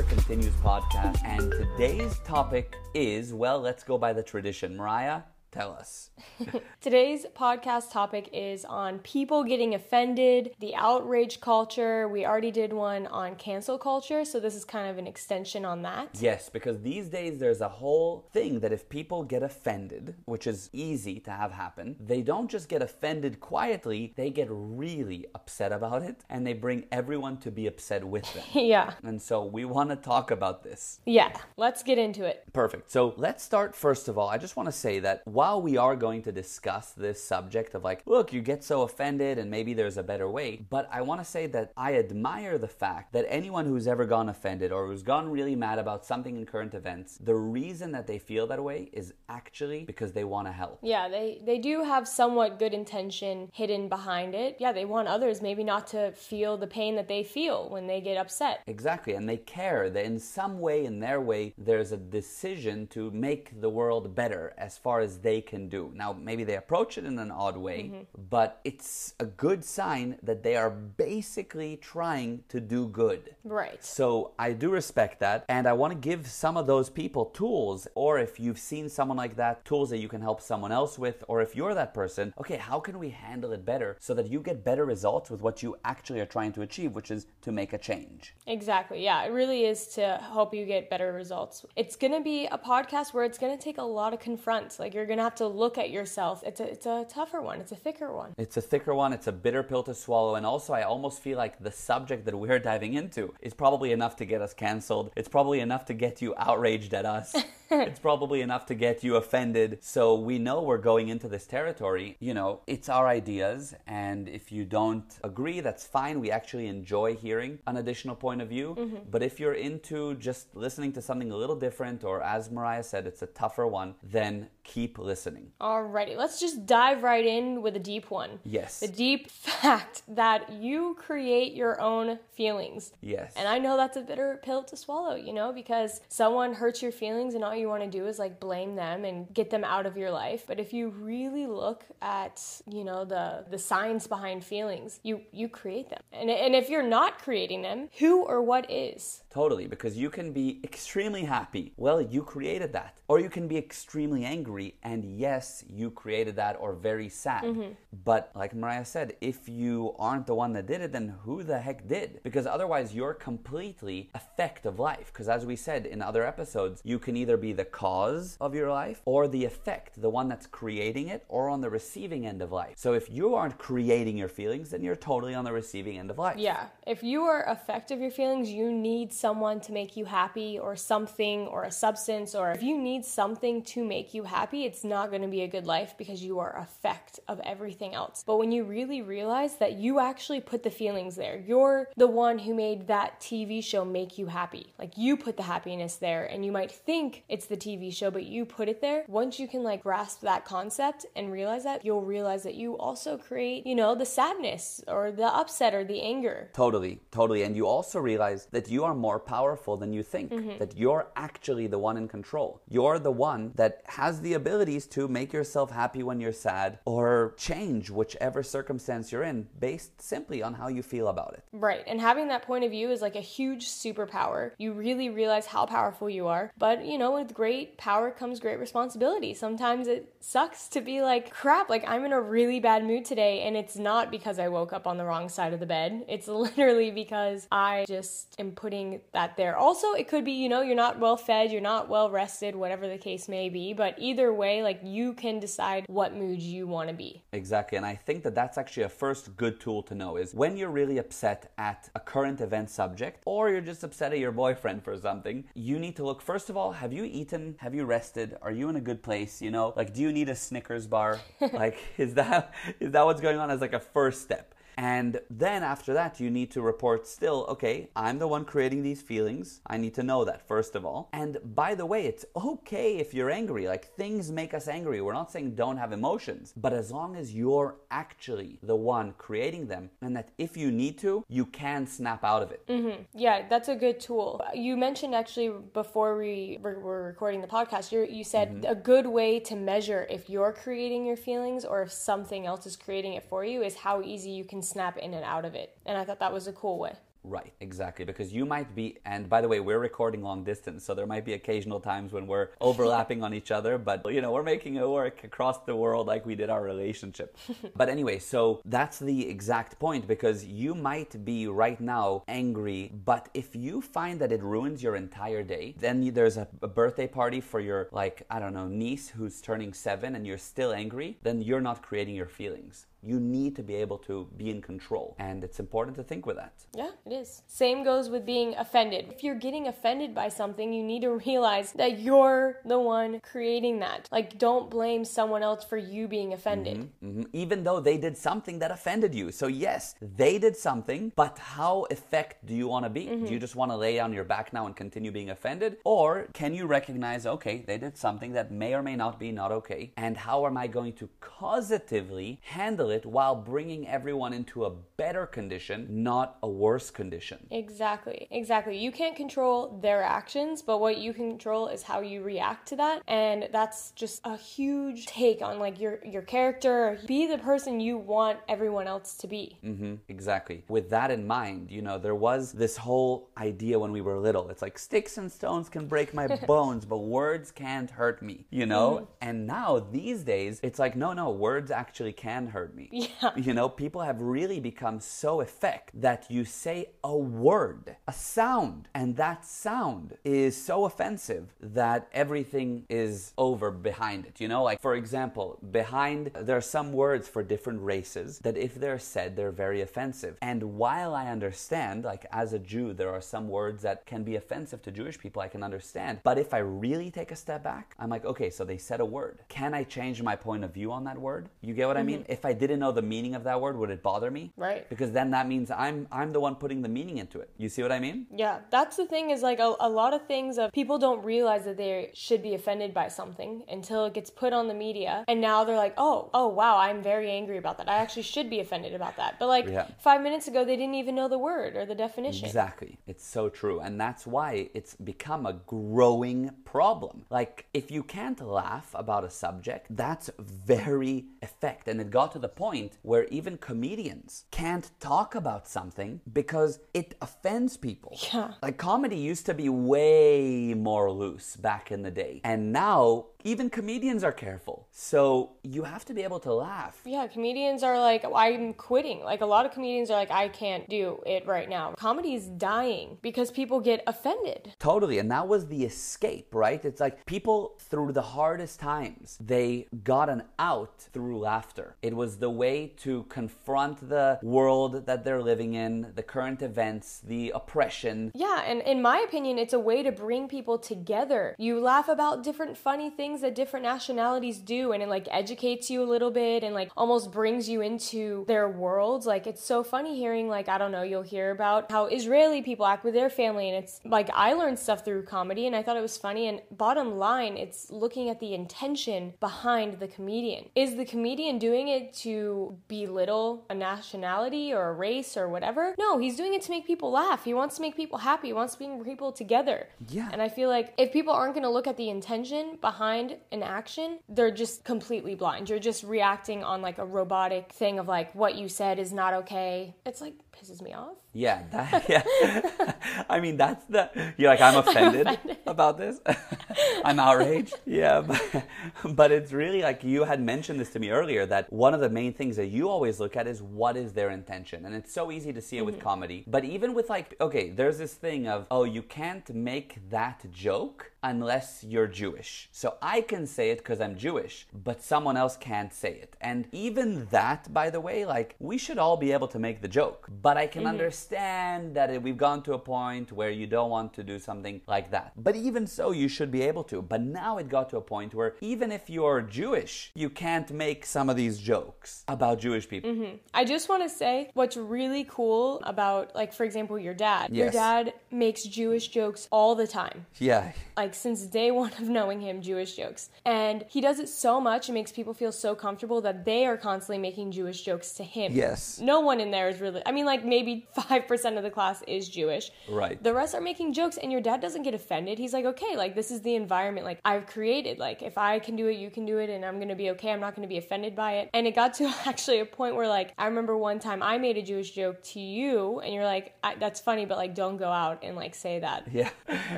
Laughter Continues podcast, and today's topic is well, let's go by the tradition. Mariah, tell us. Today's podcast topic is on people getting offended, the outrage culture. We already did one on cancel culture, so this is kind of an extension on that. Yes, because these days there's a whole thing that if people get offended, which is easy to have happen, they don't just get offended quietly, they get really upset about it and they bring everyone to be upset with them. yeah. and so we want to talk about this. Yeah. Let's get into it. Perfect. So let's start first of all. I just want to say that while we are going to discuss this subject of like, look, you get so offended and maybe there's a better way, but I want to say that I admire the fact that anyone who's ever gone offended or who's gone really mad about something in current events, the reason that they feel that way is actually because they want to help. Yeah, they they do have somewhat good intention hidden behind it. Yeah, they want others maybe not to feel the pain that they feel when they get upset. Exactly, and they care that in some way, in their way, there's a decision to make the world better as far as they can do. Now, maybe they approach it in an odd way, mm-hmm. but it's a good sign that they are basically trying to do good. Right. So I do respect that, and I want to give some of those people tools, or if you've seen someone like that, tools that you can help someone else with, or if you're that person, okay, how can we handle it better so that you get better results with what you actually are trying to achieve, which is to make a change? Exactly. Yeah, it really is to help you get better results. It's going to be a podcast where it's going to take a lot of confronts. Like you're going to have to look at yourself. It's a it's a tougher one. It's a thicker one. It's a thicker one, it's a bitter pill to swallow, and also I almost feel like the subject that we're diving into is probably enough to get us canceled. It's probably enough to get you outraged at us. it's probably enough to get you offended. So we know we're going into this territory. You know, it's our ideas, and if you don't agree, that's fine. We actually enjoy hearing an additional point of view. Mm-hmm. But if you're into just listening to something a little different, or as Mariah said, it's a tougher one, then keep listening. Alrighty, let's just dive right in with a deep one. Yes. The deep fact that you create your own feelings. Yes. And I know that's a bitter pill to swallow, you know, because someone hurts your feelings and all you want to do is like blame them and get them out of your life. But if you really look at, you know, the the science behind feelings, you you create them. And and if you're not creating them, who or what is? Totally, because you can be extremely happy. Well, you created that. Or you can be extremely angry, and yes, you created that, or very sad. Mm-hmm. But like Mariah said, if you aren't the one that did it, then who the heck did? Because otherwise, you're completely effect of life. Because as we said in other episodes, you can either be the cause of your life or the effect, the one that's creating it, or on the receiving end of life. So if you aren't creating your feelings, then you're totally on the receiving end of life. Yeah. If you are effect of your feelings, you need someone to make you happy or something or a substance or if you need something to make you happy, it's not going to be a good life because you are effect of everything else. But when you really realize that you actually put the feelings there, you're the one who made that TV show make you happy. Like you put the happiness there and you might think it's the TV show, but you put it there. Once you can like grasp that concept and realize that, you'll realize that you also create, you know, the sadness or the upset or the anger. Totally, totally. And you also realize that you are more powerful than you think, mm-hmm. that you're actually the one in control. You're the one that has the abilities to make yourself happy when you're sad or change whichever circumstance you're in based simply on how you feel about it. Right. And having that point of view is like a huge superpower. You really realize how powerful you are. But, you know, with great power comes great responsibility. Sometimes it sucks to be like, crap, like I'm in a really bad mood today. And it's not because I woke up on the wrong side of the bed. It's literally because I just am putting that there. Also, it could be, you know, you're not well fed, you're not well rested, whatever the case may be. But either way, like you can decide what mood you want to be. Exactly. And I think that that's actually a first good tool to know is when you're really upset at a current event subject or you're just upset at your boyfriend for something, you need to look first of all, have you eaten? Have you rested? Are you in a good place? You know, like do you need a Snickers bar? like is that is that what's going on as like a first step? And then after that, you need to report still, okay, I'm the one creating these feelings. I need to know that, first of all. And by the way, it's okay if you're angry. Like things make us angry. We're not saying don't have emotions, but as long as you're actually the one creating them, and that if you need to, you can snap out of it. Mm-hmm. Yeah, that's a good tool. You mentioned actually before we were recording the podcast, you you said mm-hmm. a good way to measure if you're creating your feelings or if something else is creating it for you is how easy you can snap in and out of it. And I thought that was a cool way. Right, exactly. Because you might be, and by the way, we're recording long distance, so there might be occasional times when we're overlapping on each other, but you know, we're making it work across the world like we did our relationship. but anyway, so that's the exact point because you might be right now angry, but if you find that it ruins your entire day, then there's a, a birthday party for your, like, I don't know, niece who's turning seven and you're still angry, then you're not creating your feelings. You need to be able to be in control. And it's important to think with that. Yeah, it is. Same goes with being offended. If you're getting offended by something, you need to realize that you're the one creating that. Like, don't blame someone else for you being offended. hmm Even though they did something that offended you. So, yes, they did something, but how effect do you want to be? Do you just want to lay on your back now and continue being offended? Or can you recognize, okay, they did something that may or may not be not okay? And how am I going to positively handle it while bringing everyone into a better condition, not a worse condition? Exactly. Exactly. You can't control their actions, but what you can control is how you react to that. And that's just a huge take on like your your character. Be the person you want everyone else to be. hmm exactly. With that in mind, you know, there was this whole idea when we were little. It's like sticks and stones can break my bones, but words can't hurt me, you know? And now these days, it's like, no, no, words actually can hurt me. Yeah. You know, people have really become so effect that you say a word, a sound, and that sound is so offensive that everything is over behind it. You know, like for example, behind there are some words for different races that if they're said, they're very offensive. And while I understand, like as a Jew, there are some words that can be offensive to Jewish people, I can understand. But if I really take a step back, I'm like, okay, so they said a word. Can I change my point of view on that word? You get what I mean? Mm-hmm. If I didn't know the meaning of that word, would it bother me? Right. Because then that means I'm I'm the one putting the meaning into it. You see what I mean? Yeah, that's the thing is like a, a lot of things of people don't realize that they should be offended by something until it gets put on the media and now they're like, "Oh, oh wow, I'm very angry about that. I actually should be offended about that." But like Yeah. 5 minutes ago they didn't even know the word or the definition. Exactly. It's so true. And that's why it's become a growing problem. Like, if you can't laugh about a subject, that's very effect. And it got to the point where even comedians can't talk about something because it offends people. Yeah. Like, comedy used to be way more loose back in the day. And now, even comedians are careful. So, you have to be able to laugh. Yeah, comedians are like, I'm quitting. Like, a lot of comedians are like, I can't do it right now. Comedy's dying because people get offended. Totally. And that was the escape, right? It's like people through the hardest times, they got an out through laughter. It was the way to confront the world that they're living in, the current events, the oppression. Yeah, and in my opinion, it's a way to bring people together. You laugh about different funny things that different nationalities do, and it like educates you a little bit and like almost brings you into their worlds. Like, it's so funny hearing, like, I don't know, you'll hear about how Israeli people act with their family, and it's like I learned stuff through comedy, and I thought it was funny. And bottom line, it's looking at the intention behind the comedian. Is the comedian doing it to belittle a nationality or a race or whatever? No, he's doing it to make people laugh. He wants to make people happy. He wants to bring people together. Yeah. And I feel like if people aren't going to look at the intention behind an action, they're just completely blind. You're just reacting on like a robotic thing of like what you said is not okay. It's like pisses me off. Yeah, that, yeah. I mean, that's the. You're like, I'm offended, about this. I'm outraged. Yeah, but, but it's really like you had mentioned this to me earlier that one of the main things that you always look at is what is their intention. And it's so easy to see it with mm-hmm. comedy. But even with like, okay, there's this thing of, oh, you can't make that joke unless you're Jewish. So I can say it because I'm Jewish, but someone else can't say it. And even that, by the way, like we should all be able to make the joke. But I can understand that we've gone to a point where you don't want to do something like that. But even so, you should be able to. But now it got to a point where even if you're Jewish, you can't make some of these jokes about Jewish people. Mm-hmm. I just want to say what's really cool about, like, for example, your dad. Your dad makes Jewish jokes all the time. Yeah. Like, since day one of knowing him, Jewish jokes. And he does it so much, it makes people feel so comfortable that they are constantly making Jewish jokes to him. Yes. No one in there is really, I mean, like maybe 5% of the class is Jewish. Right. The rest are making jokes, and your dad doesn't get offended. He's like, okay, like this is the environment like I've created. Like if I can do it, you can do it, and I'm gonna be okay. I'm not gonna be offended by it. And it got to actually a point where like I remember one time I made a Jewish joke to you, and you're like, that's funny, but like don't go out and like say that. Yeah.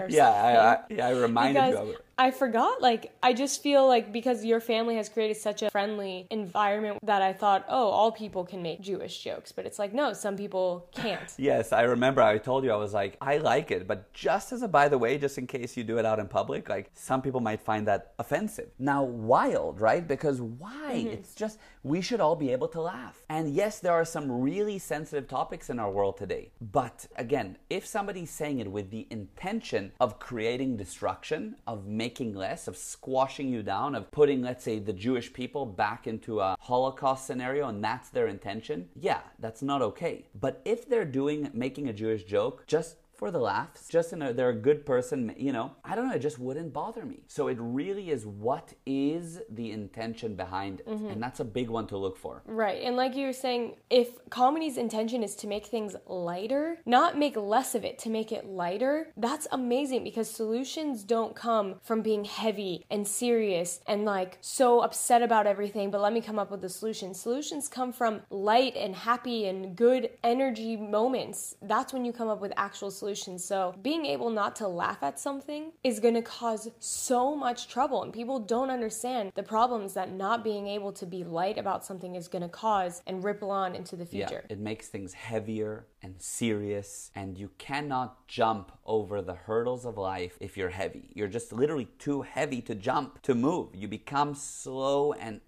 Yeah, I, I, yeah, I reminded Because you of it. I forgot. Like, I just feel like because your family has created such a friendly environment that I thought, oh, all people can make Jewish jokes. But it's like, no, some people can't. Yes, I remember I told you I was like, I like it, but just as a by the way, just in case you do it out in public, like some people might find that offensive. Now, wild, right? Because why? Mm-hmm. It's just we should all be able to laugh. And yes, there are some really sensitive topics in our world today. But again, if somebody's saying it with the intention of creating destruction, of making less, of squashing you down, of putting, let's say, the Jewish people back into a Holocaust scenario and that's their intention, yeah, that's not okay. But if they're doing making a Jewish joke just for the laughs, just in a, they're a good person, you know, I don't know, it just wouldn't bother me. So it really is what is the intention behind it. Mm-hmm. And that's a big one to look for. Right. And like you were saying, if comedy's intention is to make things lighter, not make less of it, to make it lighter, that's amazing because solutions don't come from being heavy and serious and like so upset about everything, but let me come up with a solution. Solutions come from light and happy and good energy moments. That's when you come up with actual solutions. So being able not to laugh at something is going to cause so much trouble, and people don't understand the problems that not being able to be light about something is going to cause and ripple on into the future. Yeah, it makes things heavier and serious, and you cannot jump over the hurdles of life if you're heavy. You're just literally too heavy to jump, to move. You become slow and.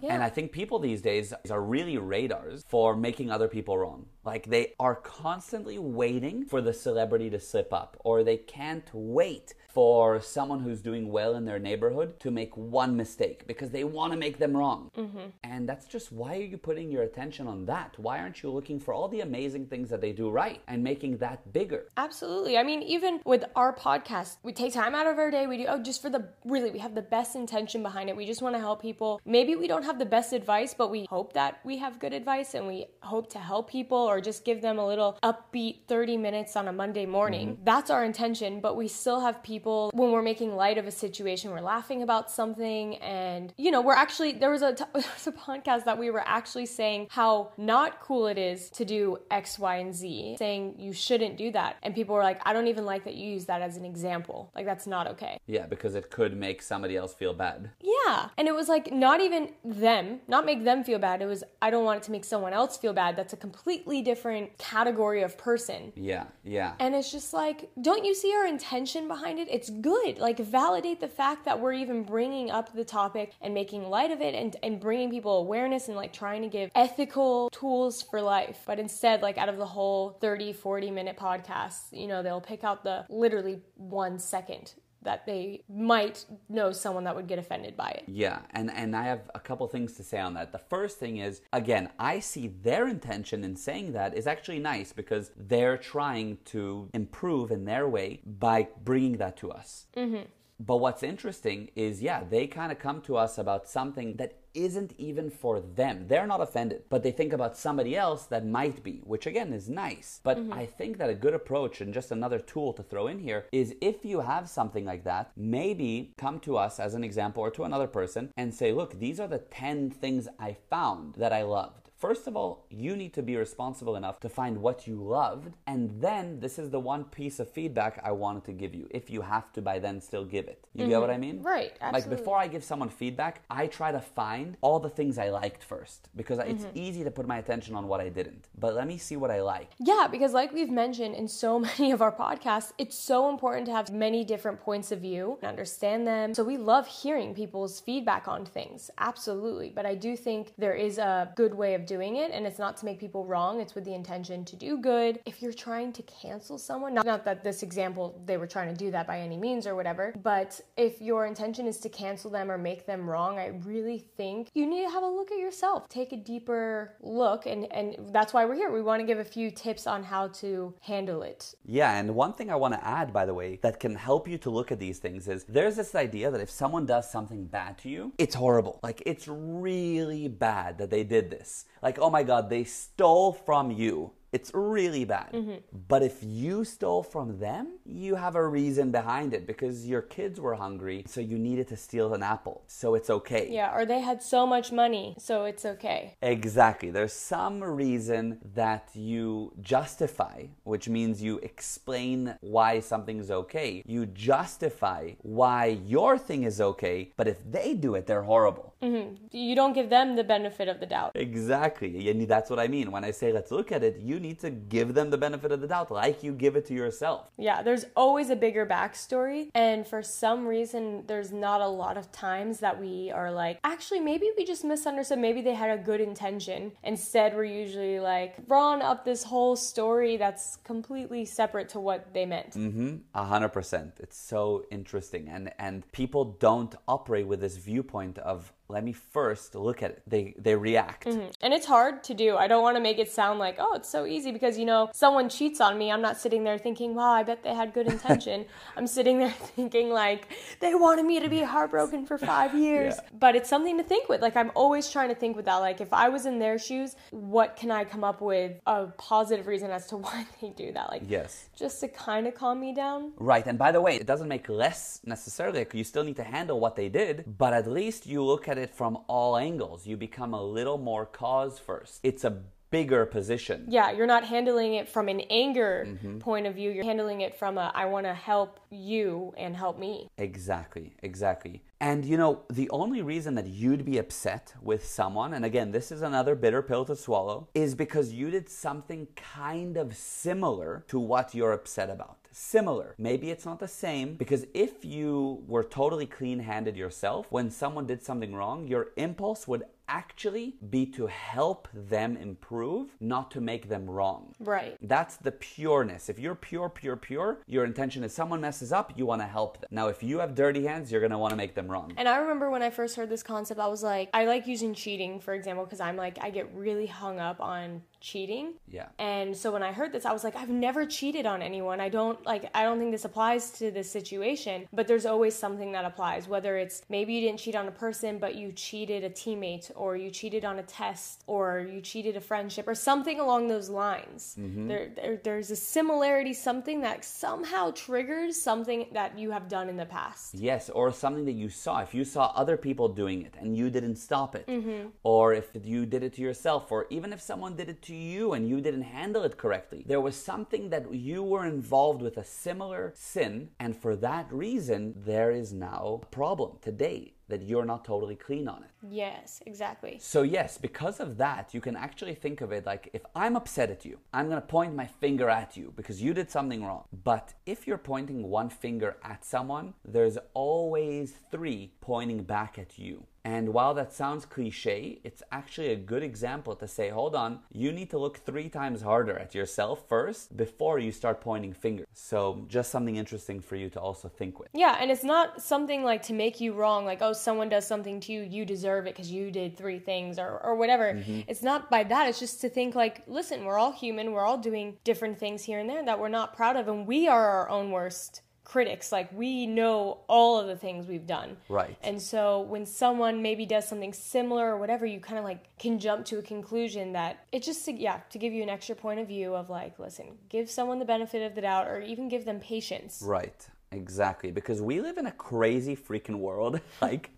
Yeah. And I think people these days are really radars for making other people wrong. Like they are constantly waiting for the celebrity to slip up, or they can't wait for someone who's doing well in their neighborhood to make one mistake because they want to make them wrong. Mm-hmm. And that's just why are you putting your attention on that? Why aren't you looking for all the amazing things that they do right and making that bigger? Absolutely. I mean, even with our podcast, we take time out of our day. We do, oh, just for the really, we have the best intention behind it. We just want to help people. Maybe we don't have the best advice, but we hope that we have good advice and we hope to help people or just give them a little upbeat 30 minutes on a Monday morning. Mm-hmm. That's our intention, but we still have people when we're making light of a situation, we're laughing about something. And, you know, we're actually, there was a, t- there was a podcast that we were actually saying how not cool it is to do X, Y, and Z, saying you shouldn't do that. And people were like, I don't even like that you use that as an example. Like, that's not okay. Yeah, because it could make somebody else feel bad. Yeah. And it was like, not even them, not make them feel bad. It was, I don't want it to make someone else feel bad. That's a completely different category of person. Yeah, yeah. And it's just like, don't you see our intention behind it? It's good. Like, validate the fact that we're even bringing up the topic and making light of it and, and bringing people awareness and like trying to give ethical tools for life. But instead, like, out of the whole 30, 40 minute podcast, you know, they'll pick out the literally one second that they might know someone that would get offended by it. Yeah, and, and I have a couple things to say on that. The first thing is, again, I see their intention in saying that is actually nice because they're trying to improve in their way by bringing that to us. Mm-hmm. But what's interesting is, yeah, they kind of come to us about something that isn't even for them. They're not offended, but they think about somebody else that might be, which again is nice. But mm-hmm. I think that a good approach and just another tool to throw in here is if you have something like that, maybe come to us as an example or to another person and say, look, these are the 10 things I found that I loved. First of all, you need to be responsible enough to find what you loved, and then this is the one piece of feedback I wanted to give you. If you have to, by then still give it. You get what I mean? Right, Like before I give someone feedback, I try to find all the things I liked first because it's Mm-hmm. easy to put my attention on what I didn't. But let me see what I like. Yeah, because like we've mentioned in so many of our podcasts, it's so important to have many different points of view and understand them. So we love hearing people's feedback on things. Absolutely. But I do think there is a good way of doing it and it's not to make people wrong, it's with the intention to do good. If you're trying to cancel someone, not, not that this example they were trying to do that by any means or whatever, but if your intention is to cancel them or make them wrong, I really think you need to have a look at yourself. Take a deeper look and and that's why we're here. We want to give a few tips on how to handle it. Yeah, and one thing I want to add by the way that can help you to look at these things is there's this idea that if someone does something bad to you, it's horrible. Like it's really bad that they did this. Like oh my god, they stole from you it's really bad. Mm-hmm. But if you stole from them, you have a reason behind it because your kids were hungry, so you needed to steal an apple. So it's okay. Yeah, or they had so much money, so it's okay. Exactly. There's some reason that you justify, which means you explain why something's okay. You justify why your thing is okay, but if they do it, they're horrible. Mm-hmm. You don't give them the benefit of the doubt. Exactly. And that's what I mean. When I say let's look at it, you need to give them the benefit of the doubt, like you give it to yourself. Yeah, there's always a bigger backstory. And for some reason, there's not a lot of times that we are like, actually, maybe we just misunderstood. Maybe they had a good intention. Instead, we're usually like, drawn up this whole story that's completely separate to what they meant. Mm-hmm. A hundred percent. It's so interesting. And, and people don't operate with this viewpoint of, let me first look at it. They they react. Mm-hmm. And it's hard to do. I don't want to make it sound like, oh, it's so easy because you know, someone cheats on me. I'm not sitting there thinking, wow, I bet they had good intention. I'm sitting there thinking like they wanted me to be heartbroken for 5 years. Yeah. But it's something to think with. Like I'm always trying to think with that like if I was in their shoes, what can I come up with a positive reason as to why they do that? Like Yes. Just to kind of calm me down. Right. And by the way, it doesn't make less necessarily. You still need to handle what they did, but at least you look at it from all angles. You become a little more cause first. It's a bigger position. Yeah, you're not handling it from an anger mm-hmm. point of view. You're handling it from a I want to help you and help me. Exactly, exactly. And you know, the only reason that you'd be upset with someone, and again, this is another bitter pill to swallow, is because you did something kind of similar to what you're upset about. Similar. Maybe it's not the same, because if you were totally clean handed yourself, when someone did something wrong, your impulse would actually be to help them improve, not to make them wrong. Right. That's the pureness. If you're pure, pure, pure, your intention is someone messes up, you want to help them. Now, if you have dirty hands, you're going to want to make them wrong. And I remember when I first heard this concept, I was like, I like using cheating, for example, because I'm like, I get really hung up on cheating. Yeah. And so when I heard this, I was like, I've never cheated on anyone. I don't like I don't think this applies to this situation, but there's always something that applies, whether it's maybe you didn't cheat on a person, but you cheated a teammate or you cheated on a test or you cheated a friendship or something along those lines. Mm-hmm. There, there there's a similarity, something that somehow triggers something that you have done in the past. Yes, or something that you saw. If you saw other people doing it and you didn't stop it, mm-hmm. or if you did it to yourself, or even if someone did it to you and you didn't handle it correctly. There was something that you were involved with a similar sin, and for that reason, there is now a problem today that you're not totally clean on it. Yes, exactly. So, yes, because of that, you can actually think of it like if I'm upset at you, I'm going to point my finger at you because you did something wrong. But if you're pointing one finger at someone, there's always three pointing back at you. And while that sounds cliche, it's actually a good example to say, hold on, you need to look three times harder at yourself first before you start pointing fingers. So, just something interesting for you to also think with. Yeah, and it's not something like to make you wrong, like, oh, someone does something to you, you deserve it because you did three things or, or whatever. Mm-hmm. It's not by that. It's just to think, like, listen, we're all human, we're all doing different things here and there that we're not proud of, and we are our own worst critics. Like we know all of the things we've done. Right. And so when someone maybe does something similar or whatever, you kind of like can jump to a conclusion that it's just yeah, to give you an extra point of view of like, listen, give someone the benefit of the doubt or even give them patience. Right. Exactly, because we live in a crazy freaking world. like,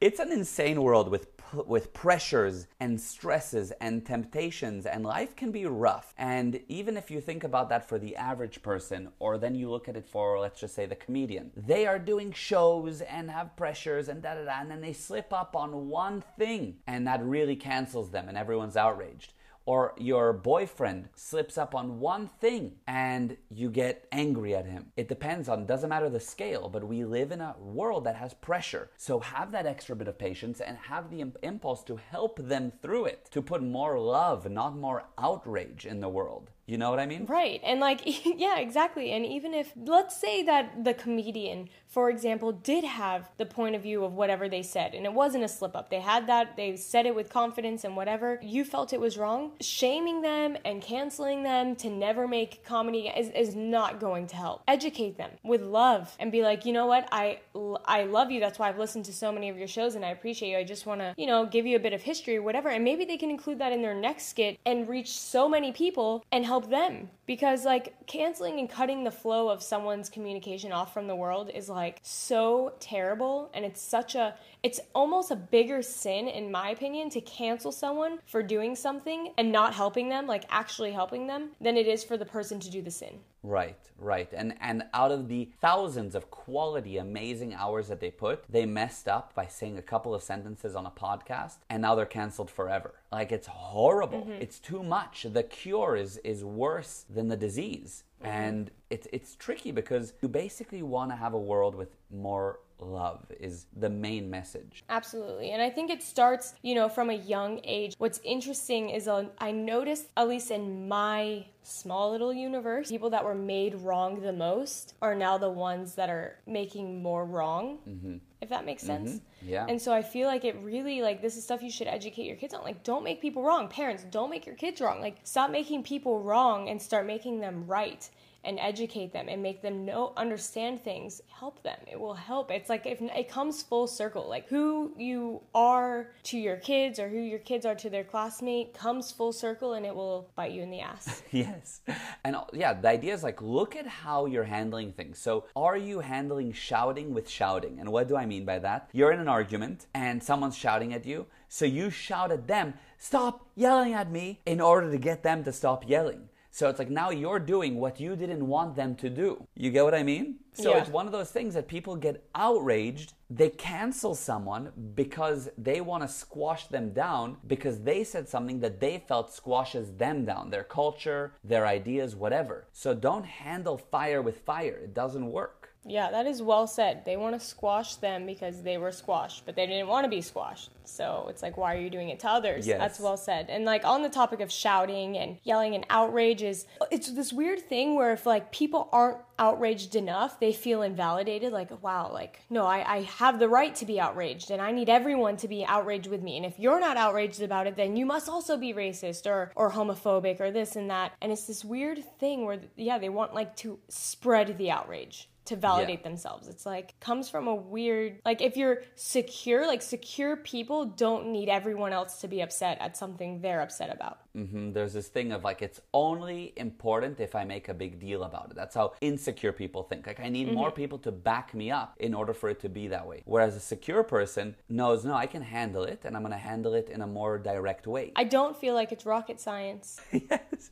it's an insane world with with pressures and stresses and temptations, and life can be rough. And even if you think about that for the average person, or then you look at it for, let's just say, the comedian, they are doing shows and have pressures and da da da, and then they slip up on one thing, and that really cancels them, and everyone's outraged or your boyfriend slips up on one thing and you get angry at him. It depends on, doesn't matter the scale, but we live in a world that has pressure. So have that extra bit of patience and have the impulse to help them through it, to put more love, not more outrage in the world. You know what I mean? Right. And like, yeah, exactly. And even if, let's say that the comedian, for example, did have the point of view of whatever they said and it wasn't a slip up, they had that, they said it with confidence and whatever, you felt it was wrong, shaming them and canceling them to never make comedy is, is not going to help. Educate them with love and be like, you know what, I, I love you. That's why I've listened to so many of your shows and I appreciate you. I just want to, you know, give you a bit of history or whatever. And maybe they can include that in their next skit and reach so many people and help help them. Because like canceling and cutting the flow of someone's communication off from the world is like so terrible. And it's such a it's almost a bigger sin in my opinion to cancel someone for doing something and not helping them like actually helping them than it is for the person to do the sin Right, right. And and out of the thousands of quality amazing hours that they put, they messed up by saying a couple of sentences on a podcast and now they're canceled forever. Like it's horrible. Mm-hmm. It's too much. The cure is is worse than the disease. Mm-hmm. And it's it's tricky because you basically want to have a world with more love is the main message. Absolutely. And I think it starts, you know, from a young age. What's interesting is uh, I noticed, at least in my small little universe, people that were made wrong the most are now the ones that are making more wrong. Mm-hmm. If that makes sense. Mm-hmm. Yeah. And so I feel like it really like this is stuff you should educate your kids on. Like don't make people wrong. Parents, don't make your kids wrong. Like stop making people wrong and start making them right and educate them and make them know understand things help them. It will help. It's like if it comes full circle. Like who you are to your kids or who your kids are to their classmate comes full circle and it will bite you in the ass. Yes. And uh, yeah the idea is like look at how you're handling things. So are you handling shouting with shouting? And what do i mean by that? You're in an argument and someone's shouting at you. So you shout at them stop yelling at me in order to get them to stop yelling so it's like now you're doing what you didn't want them to do. You get what I mean? So yeah. it's one of those things that people get outraged. They cancel someone because they want to squash them down because they said something that they felt squashes them down, their culture, their ideas, whatever. So don't handle fire with fire. It doesn't work. Yeah, that is well said. They want to squash them because they were squashed, but they didn't want to be squashed. So it's like, why are you doing it to others? Yes. That's well said. And like on the topic of shouting and yelling and outrage is, it's this weird thing where if like people aren't outraged enough, they feel invalidated. Like, wow, like, no, I, I have the right to be outraged and I need everyone to be outraged with me. And if you're not outraged about it, then you must also be racist or, or homophobic or this and that. And it's this weird thing where, yeah, they want like to spread the outrage to validate yeah. themselves. It's like comes from a weird like if you're secure, like secure people don't need everyone else to be upset at something they're upset about. Mm-hmm. There's this thing of like it's only important if I make a big deal about it. That's how insecure people think. Like I need mm-hmm. more people to back me up in order for it to be that way. Whereas a secure person knows, no, I can handle it, and I'm going to handle it in a more direct way. I don't feel like it's rocket science. yes,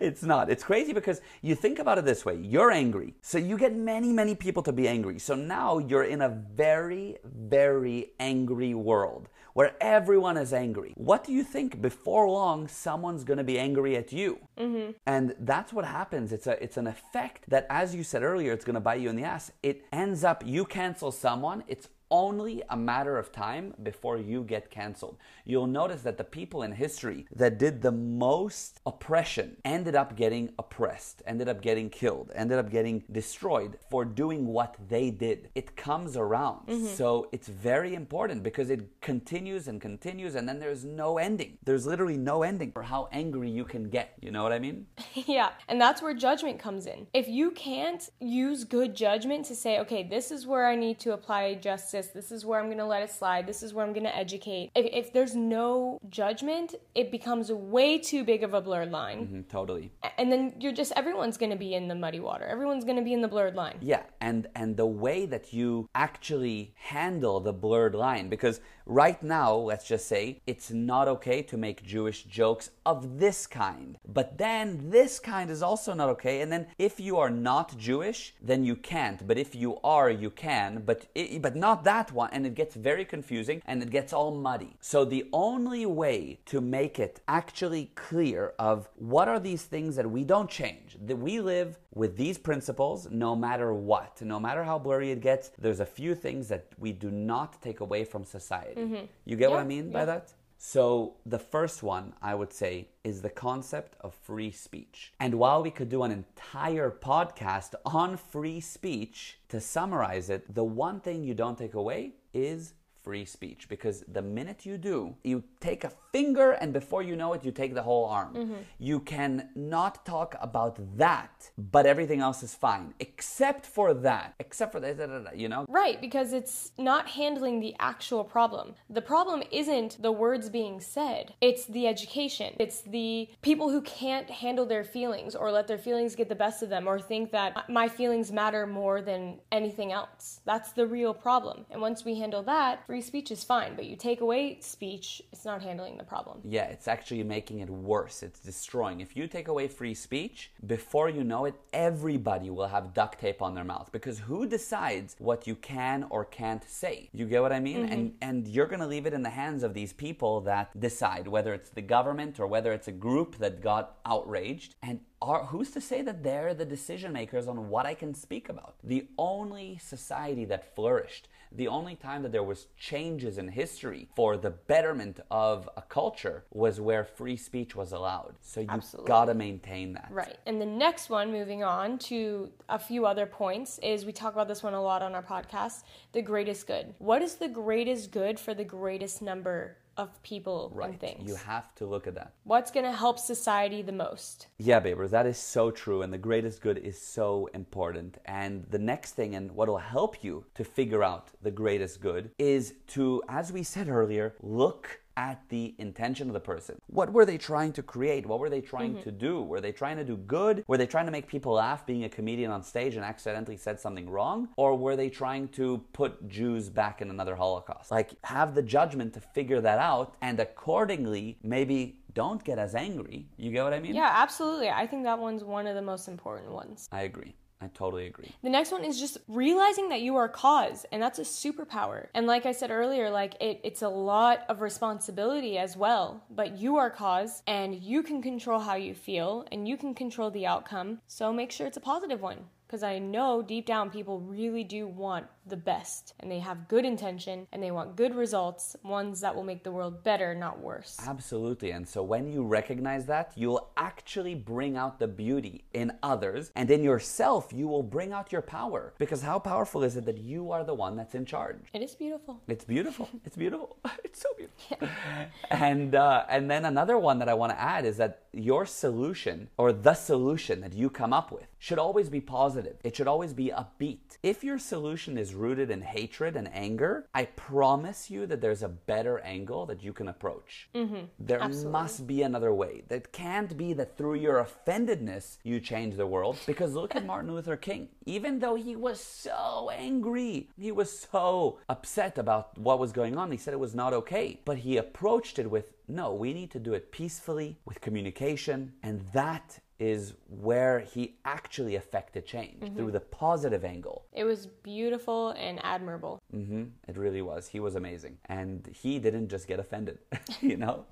it's not. It's crazy because you think about it this way: you're angry, so you get many many, people to be angry. So now you're in a very, very angry world where everyone is angry. What do you think? Before long, someone's going to be angry at you. Mm-hmm. And that's what happens. It's, a, it's an effect that, as you said earlier, it's going to bite you in the ass. It ends up, you cancel someone, it's only a matter of time before you get canceled. You'll notice that the people in history that did the most oppression ended up getting oppressed, ended up getting killed, ended up getting destroyed for doing what they did. It comes around. Mm-hmm. So it's very important because it continues and continues and then there's no ending. There's literally no ending for how angry you can get. You know what I mean? yeah. And that's where judgment comes in. If you can't use good judgment to say, okay, this is where I need to apply justice this. This is where I'm going to let it slide. This is where I'm going to educate. If, if, there's no judgment, it becomes way too big of a blurred line. Mm-hmm, totally. And then you're just everyone's going to be in the muddy water. Everyone's going to be in the blurred line. Yeah, and and the way that you actually handle the blurred line because right now, let's just say it's not okay to make Jewish jokes of this kind. But then this kind is also not okay. And then if you are not Jewish, then you can't. But if you are, you can. But it, but not that that one and it gets very confusing and it gets all muddy. So the only way to make it actually clear of what are these things that we don't change, that we live with these principles no matter what, no matter how blurry it gets, there's a few things that we do not take away from society. Mm-hmm. You get yeah, what I mean yeah. by that? So, the first one I would say is the concept of free speech. And while we could do an entire podcast on free speech, to summarize it, the one thing you don't take away is free speech because the minute you do, you take a finger and before you know it, you take the whole arm. Mm-hmm. You can not talk about that, but everything else is fine except for that, except for that, you know? Right, because it's not handling the actual problem. The problem isn't the words being said, it's the education. It's the people who can't handle their feelings or let their feelings get the best of them or think that my feelings matter more than anything else. That's the real problem. And once we handle that, free speech is fine, but you take away speech, it's not handling the problem. Yeah, it's actually making it worse. It's destroying. If you take away free speech, before you know it, everybody will have duct tape on their mouth because who decides what you can or can't say? You get what I mean? Mm-hmm. And and you're going to leave it in the hands of these people that decide whether it's the government or whether it's a group that got outraged and are who's to say that they're the decision makers on what I can speak about? The only society that flourished the only time that there was changes in history for the betterment of a culture was where free speech was allowed. So you've gotta maintain that. Right. And the next one, moving on to a few other points, is we talk about this one a lot on our podcast, the greatest good. What is the greatest good for the greatest number of people right. and things. You have to look at that. What's going to help society the most? Yeah, Babers, that is so true. And the greatest good is so important. And the next thing, and what will help you to figure out the greatest good, is to, as we said earlier, look at the intention of the person. What were they trying to create? What were they trying mm-hmm. to do? Were they trying to do good? Were they trying to make people laugh being a comedian on stage and accidentally said something wrong? Or were they trying to put Jews back in another Holocaust? Like, have the judgment to figure that out and accordingly maybe don't get as angry. You get what I mean? Yeah, absolutely. I think that one's one of the most important ones. I agree. I totally agree. The next one is just realizing that you are cause, and that's a superpower. And like I said earlier, like it, it's a lot of responsibility as well. But you are cause, and you can control how you feel, and you can control the outcome. So make sure it's a positive one because I know deep down people really do want the best and they have good intention and they want good results, ones that will make the world better, not worse. Absolutely. And so when you recognize that, you'll actually bring out the beauty in others and in yourself, you will bring out your power. Because how powerful is it that you are the one that's in charge? It is beautiful. It's beautiful. it's beautiful. It's so beautiful. Yeah. And uh, and then another one that I want to add is that your solution or the solution that you come up with should always be positive. It should always be upbeat. If your solution is rooted in hatred and anger, I promise you that there's a better angle that you can approach. Mm-hmm. There Absolutely. must be another way. That can't be that through your offendedness you change the world. Because look at Martin Luther King. Even though he was so angry, he was so upset about what was going on, he said it was not okay. But he approached it with no, we need to do it peacefully with communication, and that is where he actually affected change mm-hmm. through the positive angle. It was beautiful and admirable. Mm-hmm. It really was. He was amazing. And he didn't just get offended, you know?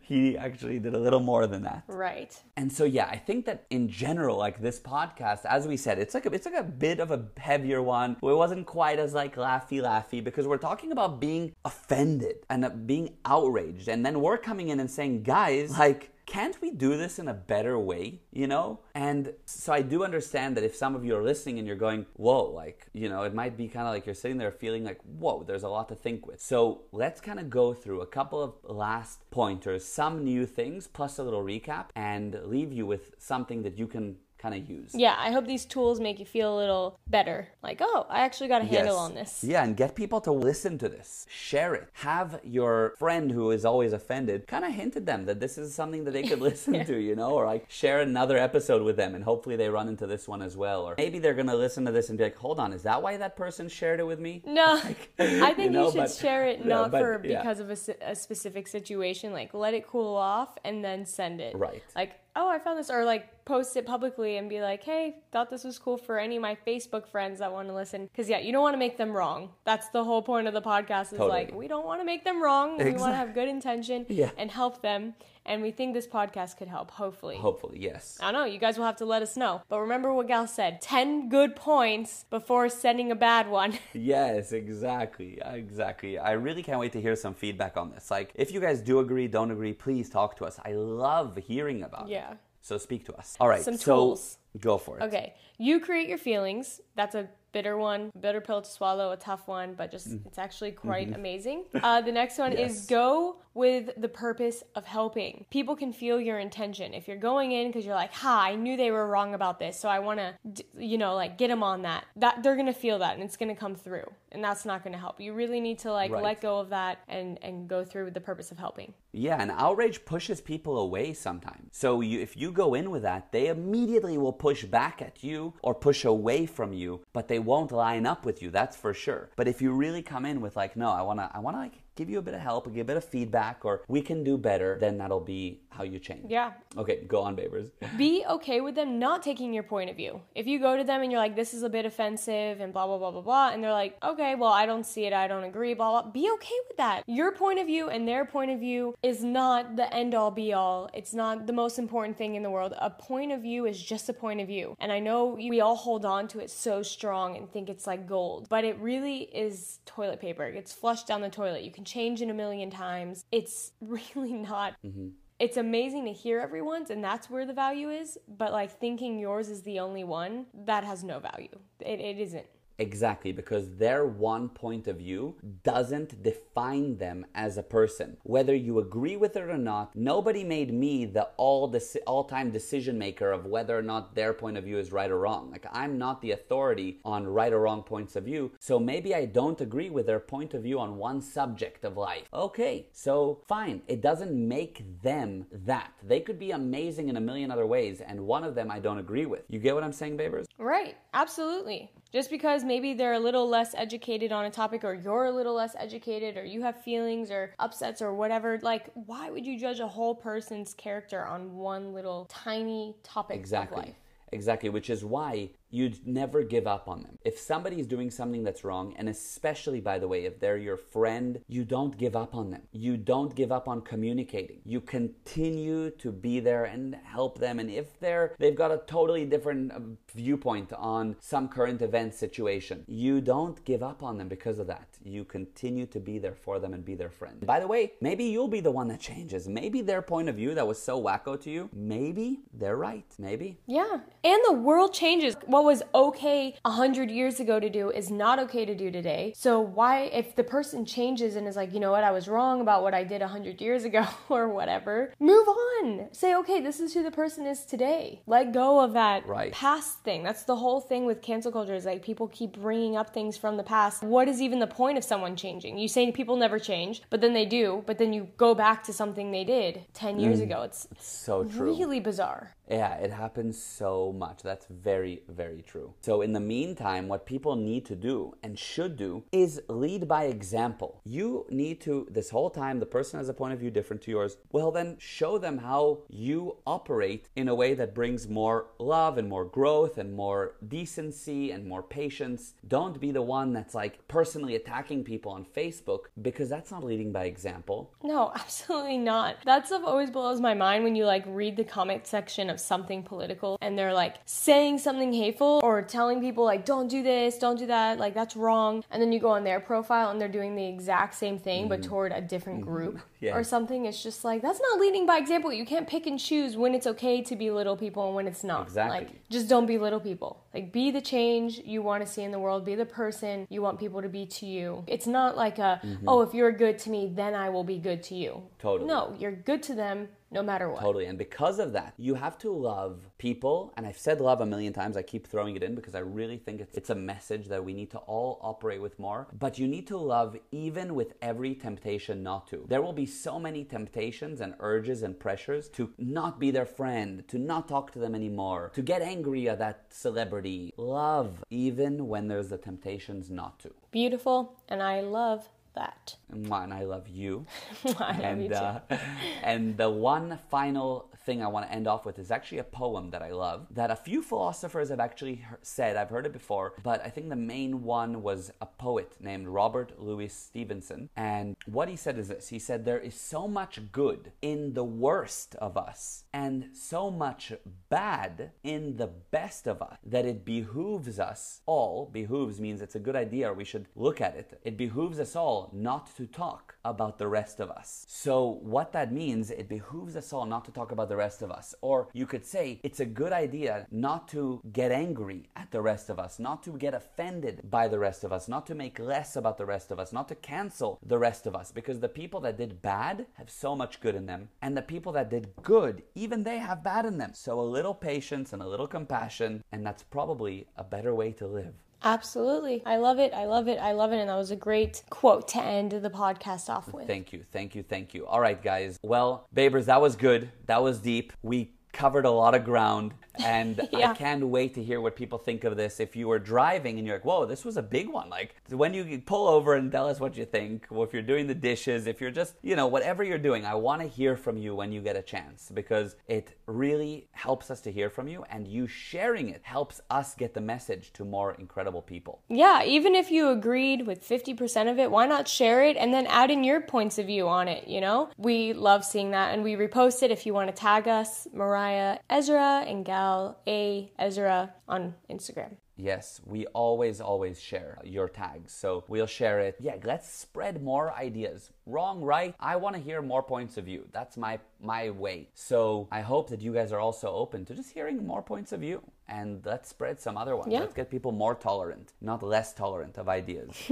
he actually did a little more than that. Right. And so yeah, I think that in general, like this podcast, as we said, it's like a, it's like a bit of a heavier one. It wasn't quite as like laughy laughy because we're talking about being offended and being outraged. And then we're coming in and saying, guys, like can't we do this in a better way, you know? And so I do understand that if some of you are listening and you're going, whoa, like, you know, it might be kind of like you're sitting there feeling like, whoa, there's a lot to think with. So let's kind of go through a couple of last pointers, some new things, plus a little recap, and leave you with something that you can kind of use. Yeah, I hope these tools make you feel a little better. Like, oh, I actually got a yes. handle on this. Yeah, and get people to listen to this. Share it. Have your friend who is always offended kind of hint at them that this is something that they could listen yeah. to, you know, or like share another episode with them and hopefully they run into this one as well. Or maybe they're going to listen to this and be like, hold on, is that why that person shared it with me? No, like, I think you, know, you should but, share it not but, for because yeah. of a, a specific situation. Like, let it cool off and then send it. Right. Like, oh, I found this, or like post it publicly and be like, hey, thought this was cool for any of my Facebook friends that want to listen. Because yeah, you don't want to make them wrong. That's the whole point of the podcast. Is Totally. like we don't want to make them wrong. We want to have good intention Yeah. and help them. And we think this podcast could help. Hopefully. Hopefully, yes. I don't know. You guys will have to let us know. But remember what Gal said: ten good points before sending a bad one. Yes, exactly. Exactly. I really can't wait to hear some feedback on this. Like, if you guys do agree, don't agree, please talk to us. I love hearing about it. yeah. So speak to us. All right. Some so tools. Go for it. Okay. You create your feelings. That's a bitter one, bitter pill to swallow, a tough one, but just it's actually quite amazing. Uh, the next one Yes. is go with the purpose of helping. People can feel your intention. If you're going in because you're like, "Ha, I knew they were wrong about this, so I want to, d- you know, like get them on that." That they're gonna feel that, and it's gonna come through, and that's not gonna help. You really need to like Right. let go of that and and go through with the purpose of helping. Yeah, and outrage pushes people away sometimes. So you, if you go in with that, they immediately will push back at you or push away from you, but they won't line up with you. That's for sure. But if you really come in with like, no, I wanna, I wanna like give you a bit of help, give a bit of feedback, or we can do better, then that'll be how you change. Yeah, Okay, go on, Babers. be okay with them not taking your point of view. If you go to them and you're like, this is a bit offensive and blah, blah, blah, blah, blah, and they're like, okay, well, I don't see it, I don't agree, blah, blah, be okay with that. Your point of view and their point of view is not the end all be all. It's not the most important thing in the world. A point of view is just a point of view. And I know we all hold on to it so strong and think it's like gold, but it really is toilet paper. It gets flushed down the toilet. You can change in a million times. It's really not. Mm-hmm. It's amazing to hear everyone's and that's where the value is but like thinking yours is the only one that has no value. It, it isn't Exactly, because their one point of view doesn't define them as a person. Whether you agree with it or not, nobody made me the all deci- all-time decision maker of whether or not their point of view is right or wrong. Like I'm not the authority on right or wrong points of view. So maybe I don't agree with their point of view on one subject of life. Okay, so fine. It doesn't make them that. They could be amazing in a million other ways, and one of them I don't agree with. You get what I'm saying, Babers? right absolutely just because maybe they're a little less educated on a topic or you're a little less educated or you have feelings or upsets or whatever like why would you judge a whole person's character on one little tiny topic of Exactly. life Exactly, which is why you'd never give up on them. If somebody's doing something that's wrong, and especially, by the way, if they're your friend, you don't give up on them. You don't give up on communicating. You continue to be there and help them. And if they're they've got a totally different uh, viewpoint on some current event situation, you don't give up on them because of that. You continue to be there for them and be their friend. By the way, maybe you'll be the one that changes. Maybe their point of view that was so wacko to you, maybe they're right. Maybe. Yeah. And the world changes. What was okay a hundred years ago to do is not okay to do today. So why, if the person changes and is like, you know what, I was wrong about what I did a hundred years ago or whatever, move on. Say, okay, this is who the person is today. Let go of that Right. past thing. That's the whole thing with cancel culture is like people keep bringing up things from the past. What is even the point of someone changing? You say people never change, but then they do, but then you go back to something they did 10 years mm. ago. It's So true. really bizarre. Yeah, it happens so much. That's very, very true. So, in the meantime, what people need to do and should do is lead by example. You need to, this whole time, the person has a point of view different to yours. Well, then show them how you operate in a way that brings more love and more growth and more decency and more patience. Don't be the one that's like personally attacking people on Facebook because that's not leading by example. No, absolutely not. That stuff always blows my mind when you like read the comment section of something political and they're like saying something hateful or telling people like don't do this, don't do that, like that's wrong. And then you go on their profile and they're doing the exact same thing but mm-hmm. toward a different mm-hmm. group Yeah. or something. It's just like that's not leading by example. You can't pick and choose when it's okay to be little people and when it's not. Exactly. Like just don't be little people. Like be the change you want to see in the world, be the person you want people to be to you. It's not like a mm-hmm. oh if you're good to me then I will be good to you. Totally. No, you're good to them no matter what. Totally. And because of that, you have to love people. And I've said love a million times. I keep throwing it in because I really think it's, it's a message that we need to all operate with more. But you need to love even with every temptation not to. There will be so many temptations and urges and pressures to not be their friend, to not talk to them anymore, to get angry at that celebrity. Love even when there's the temptations not to. Beautiful, and I love that. And I love you. I love you and too. uh, and the one final thing I want to end off with is actually a poem that I love that a few philosophers have actually said. I've heard it before, but I think the main one was a poet named Robert Louis Stevenson. And what he said is this He said, There is so much good in the worst of us, and so much bad in the best of us, that it behooves us all. Behooves means it's a good idea, we should look at it. It behooves us all not to talk about the rest of us. So, what that means, it behooves us all not to talk about the rest of us. Or you could say it's a good idea not to get angry at the rest of us, not to get offended by the rest of us, not to make less about the rest of us, not to cancel the rest of us, because the people that did bad have so much good in them, and the people that did good, even they have bad in them. So, a little patience and a little compassion, and that's probably a better way to live. Absolutely. I love it. I love it. I love it. And that was a great quote to end the podcast off with. Thank you, thank you, thank you. All right, guys. Well, Babers, that was good. That was deep. We covered a lot of ground and Yeah. I can't wait to hear what people think of this. If you were driving and you're like, "Whoa, this was a big one!" Like when you pull over and tell us what you think, or if you're doing the dishes, if you're just, you know, whatever you're doing, I want to hear from you when you get a chance because it really helps us to hear from you, and you sharing it helps us get the message to more incredible people. Yeah, even if you agreed with 50% of it, why not share it and then add in your points of view on it, you know? We love seeing that and we repost it if you want to tag us, Mariah Ezra and Gal A Ezra on Instagram. Yes, we always, always share your tags. So we'll share it. Yeah, let's spread more ideas. Wrong, right? I want to hear more points of view. That's my my way. So I hope that you guys are also open to just hearing more points of view. And let's spread some other ones. Yeah. Let's get people more tolerant, not less tolerant of ideas.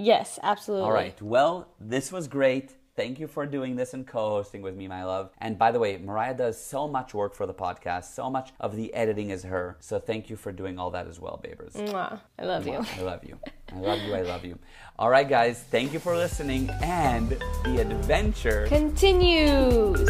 Yes, absolutely. All right. Well, this was great. Thank you for doing this and co hosting with me, my love. And by the way, Mariah does so much work for the podcast. So much of the editing is her. So thank you for doing all that as well, Babers. Mwah. I love you. I love you. I love you. I love you. All right, guys. Thank you for listening. And the adventure Continues.